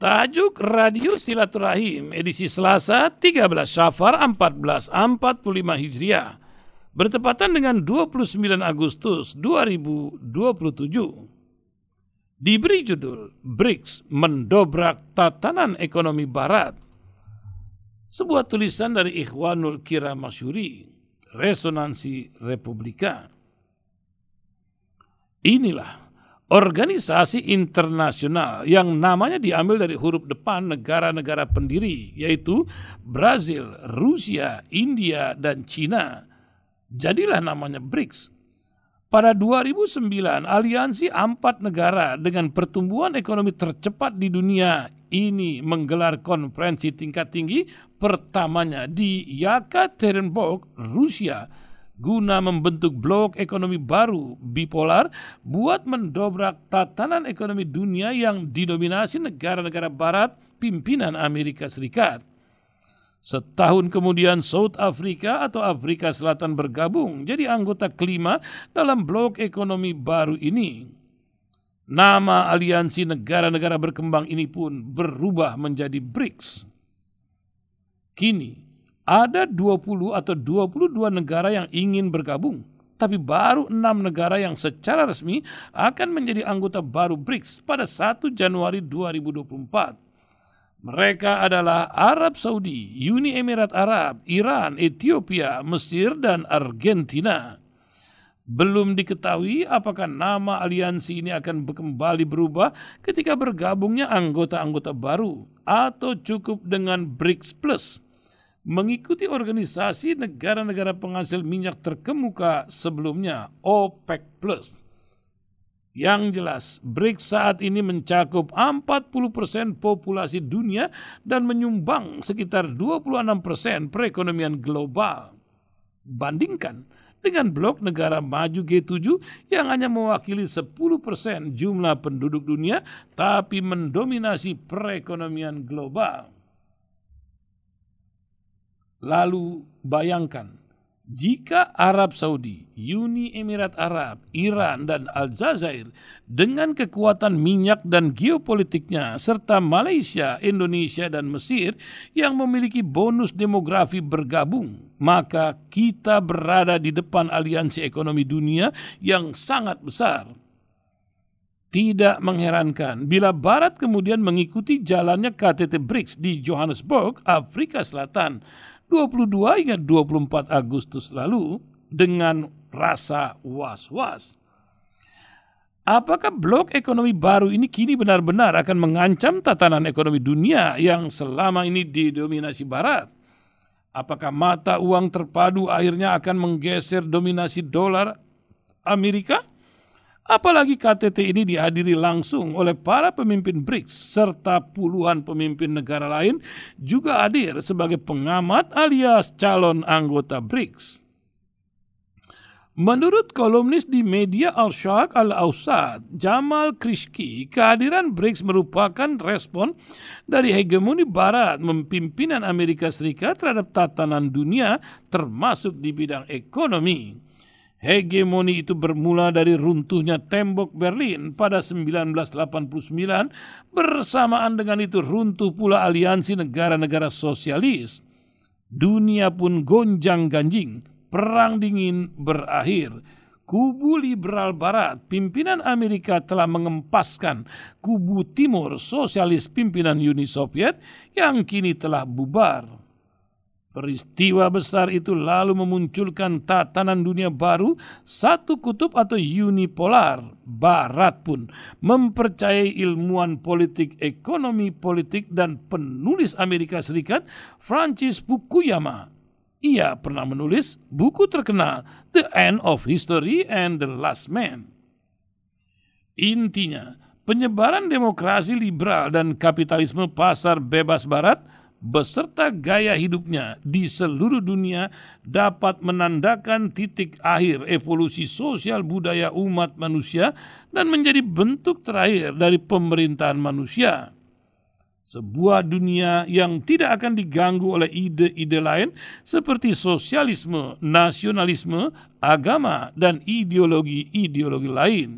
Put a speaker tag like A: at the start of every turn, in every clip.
A: Tajuk Radio Silaturahim edisi Selasa 13 Syafar 1445 Hijriah bertepatan dengan 29 Agustus 2027. Diberi judul BRICS mendobrak tatanan ekonomi barat. Sebuah tulisan dari Ikhwanul Kira Masyuri, Resonansi Republika. Inilah organisasi internasional yang namanya diambil dari huruf depan negara-negara pendiri yaitu Brazil, Rusia, India, dan Cina. Jadilah namanya BRICS. Pada 2009, aliansi empat negara dengan pertumbuhan ekonomi tercepat di dunia ini menggelar konferensi tingkat tinggi pertamanya di Yekaterinburg, Rusia guna membentuk blok ekonomi baru bipolar buat mendobrak tatanan ekonomi dunia yang didominasi negara-negara barat pimpinan Amerika Serikat. Setahun kemudian South Africa atau Afrika Selatan bergabung jadi anggota kelima dalam blok ekonomi baru ini. Nama aliansi negara-negara berkembang ini pun berubah menjadi BRICS. Kini, ada 20 atau 22 negara yang ingin bergabung, tapi baru enam negara yang secara resmi akan menjadi anggota baru BRICS pada 1 Januari 2024. Mereka adalah Arab Saudi, Uni Emirat Arab, Iran, Ethiopia, Mesir, dan Argentina. Belum diketahui apakah nama aliansi ini akan kembali berubah ketika bergabungnya anggota-anggota baru atau cukup dengan BRICS Plus mengikuti organisasi negara-negara penghasil minyak terkemuka sebelumnya OPEC+. Yang jelas, BRICS saat ini mencakup 40% populasi dunia dan menyumbang sekitar 26% perekonomian global. Bandingkan dengan blok negara maju G7 yang hanya mewakili 10% jumlah penduduk dunia tapi mendominasi perekonomian global. Lalu bayangkan, jika Arab Saudi, Uni Emirat Arab, Iran, dan Aljazair dengan kekuatan minyak dan geopolitiknya, serta Malaysia, Indonesia, dan Mesir yang memiliki bonus demografi bergabung, maka kita berada di depan aliansi ekonomi dunia yang sangat besar. Tidak mengherankan bila Barat kemudian mengikuti jalannya KTT BRICS di Johannesburg, Afrika Selatan, 22 hingga 24 Agustus lalu dengan rasa was-was. Apakah blok ekonomi baru ini kini benar-benar akan mengancam tatanan ekonomi dunia yang selama ini didominasi Barat? Apakah mata uang terpadu akhirnya akan menggeser dominasi dolar Amerika? Apalagi KTT ini dihadiri langsung oleh para pemimpin BRICS serta puluhan pemimpin negara lain juga hadir sebagai pengamat alias calon anggota BRICS. Menurut kolumnis di media Al-Shaq Al-Ausad, Jamal Krishki, kehadiran BRICS merupakan respon dari hegemoni Barat mempimpinan Amerika Serikat terhadap tatanan dunia termasuk di bidang ekonomi. Hegemoni itu bermula dari runtuhnya tembok Berlin pada 1989, bersamaan dengan itu runtuh pula aliansi negara-negara sosialis. Dunia pun gonjang-ganjing, perang dingin berakhir. Kubu liberal barat, pimpinan Amerika telah mengempaskan kubu timur sosialis pimpinan Uni Soviet yang kini telah bubar. Peristiwa besar itu lalu memunculkan tatanan dunia baru, satu kutub atau unipolar. Barat pun mempercayai ilmuwan politik, ekonomi politik, dan penulis Amerika Serikat Francis Fukuyama. Ia pernah menulis buku terkenal The End of History and the Last Man. Intinya, penyebaran demokrasi liberal dan kapitalisme pasar bebas barat – beserta gaya hidupnya di seluruh dunia dapat menandakan titik akhir evolusi sosial budaya umat manusia dan menjadi bentuk terakhir dari pemerintahan manusia. Sebuah dunia yang tidak akan diganggu oleh ide-ide lain seperti sosialisme, nasionalisme, agama, dan ideologi-ideologi lain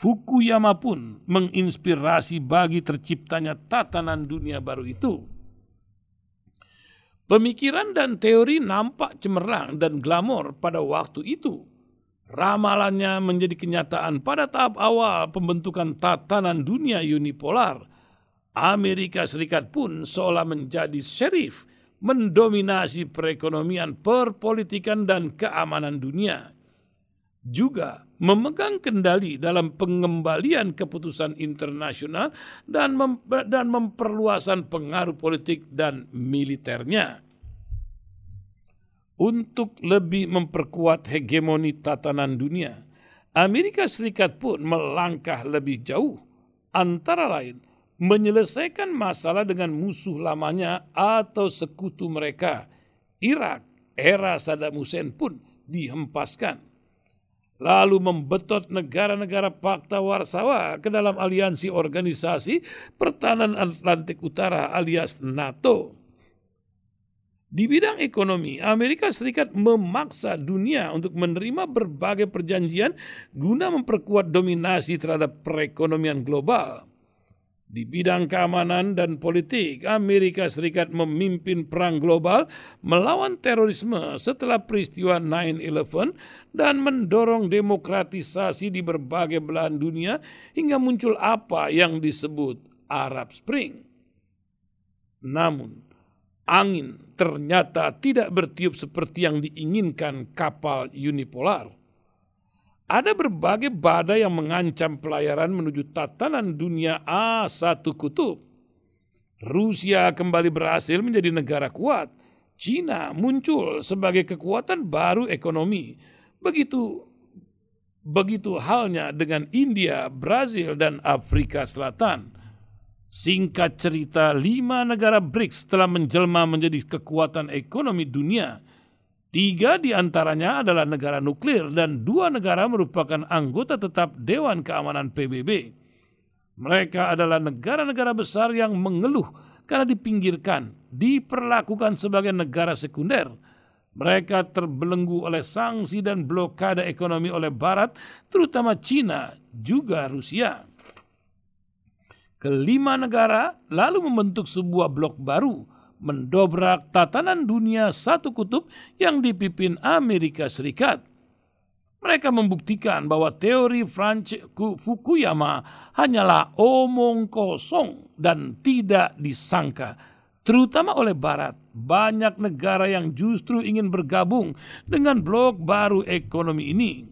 A: Fukuyama pun menginspirasi bagi terciptanya tatanan dunia baru itu. Pemikiran dan teori nampak cemerlang dan glamor pada waktu itu. Ramalannya menjadi kenyataan pada tahap awal pembentukan tatanan dunia unipolar. Amerika Serikat pun seolah menjadi sheriff mendominasi perekonomian, perpolitikan, dan keamanan dunia juga memegang kendali dalam pengembalian keputusan internasional dan, mem dan memperluasan pengaruh politik dan militernya. Untuk lebih memperkuat hegemoni tatanan dunia, Amerika Serikat pun melangkah lebih jauh, antara lain menyelesaikan masalah dengan musuh lamanya atau sekutu mereka. Irak, era Saddam Hussein pun dihempaskan lalu membetot negara-negara Pakta Warsawa ke dalam aliansi organisasi pertahanan Atlantik Utara alias NATO. Di bidang ekonomi, Amerika Serikat memaksa dunia untuk menerima berbagai perjanjian guna memperkuat dominasi terhadap perekonomian global. Di bidang keamanan dan politik, Amerika Serikat memimpin perang global melawan terorisme setelah peristiwa 9-11 dan mendorong demokratisasi di berbagai belahan dunia hingga muncul apa yang disebut Arab Spring. Namun, angin ternyata tidak bertiup seperti yang diinginkan kapal unipolar ada berbagai badai yang mengancam pelayaran menuju tatanan dunia A1 kutub. Rusia kembali berhasil menjadi negara kuat. Cina muncul sebagai kekuatan baru ekonomi. Begitu begitu halnya dengan India, Brazil, dan Afrika Selatan. Singkat cerita, lima negara BRICS telah menjelma menjadi kekuatan ekonomi dunia Tiga di antaranya adalah negara nuklir dan dua negara merupakan anggota tetap Dewan Keamanan PBB. Mereka adalah negara-negara besar yang mengeluh karena dipinggirkan, diperlakukan sebagai negara sekunder. Mereka terbelenggu oleh sanksi dan blokade ekonomi oleh Barat, terutama Cina, juga Rusia. Kelima negara lalu membentuk sebuah blok baru, mendobrak tatanan dunia satu kutub yang dipimpin Amerika Serikat. Mereka membuktikan bahwa teori Francis Fukuyama hanyalah omong kosong dan tidak disangka, terutama oleh Barat. Banyak negara yang justru ingin bergabung dengan blok baru ekonomi ini.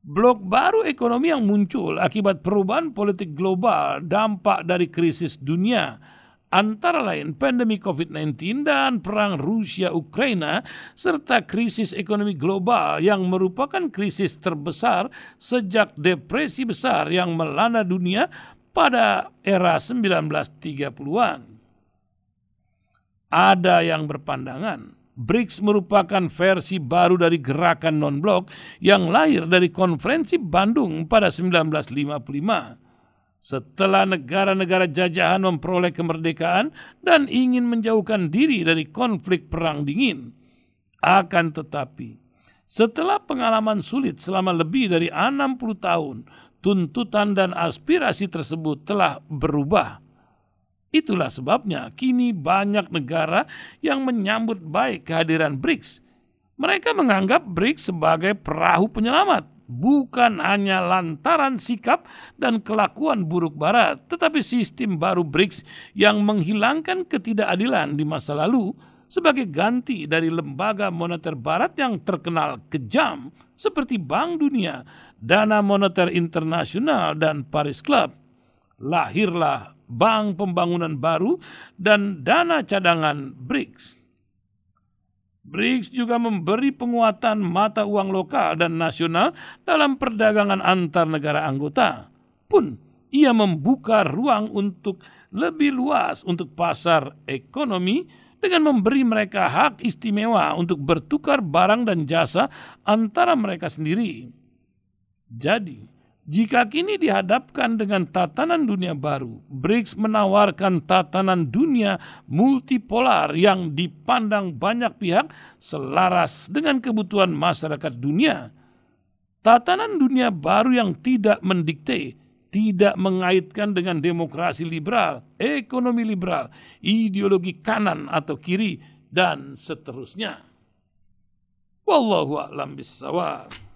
A: Blok baru ekonomi yang muncul akibat perubahan politik global, dampak dari krisis dunia, antara lain pandemi COVID-19 dan perang Rusia-Ukraina serta krisis ekonomi global yang merupakan krisis terbesar sejak depresi besar yang melanda dunia pada era 1930-an. Ada yang berpandangan BRICS merupakan versi baru dari gerakan non-blok yang lahir dari konferensi Bandung pada 1955 setelah negara-negara jajahan memperoleh kemerdekaan dan ingin menjauhkan diri dari konflik perang dingin. Akan tetapi, setelah pengalaman sulit selama lebih dari 60 tahun, tuntutan dan aspirasi tersebut telah berubah. Itulah sebabnya kini banyak negara yang menyambut baik kehadiran BRICS. Mereka menganggap BRICS sebagai perahu penyelamat bukan hanya lantaran sikap dan kelakuan buruk Barat, tetapi sistem baru BRICS yang menghilangkan ketidakadilan di masa lalu sebagai ganti dari lembaga moneter Barat yang terkenal kejam seperti Bank Dunia, Dana Moneter Internasional, dan Paris Club. Lahirlah Bank Pembangunan Baru dan Dana Cadangan BRICS. BRICS juga memberi penguatan mata uang lokal dan nasional dalam perdagangan antar negara anggota. Pun ia membuka ruang untuk lebih luas untuk pasar ekonomi dengan memberi mereka hak istimewa untuk bertukar barang dan jasa antara mereka sendiri. Jadi, jika kini dihadapkan dengan tatanan dunia baru, BRICS menawarkan tatanan dunia multipolar yang dipandang banyak pihak selaras dengan kebutuhan masyarakat dunia. Tatanan dunia baru yang tidak mendikte, tidak mengaitkan dengan demokrasi liberal, ekonomi liberal, ideologi kanan atau kiri, dan seterusnya. Wallahu a'lam bissawab.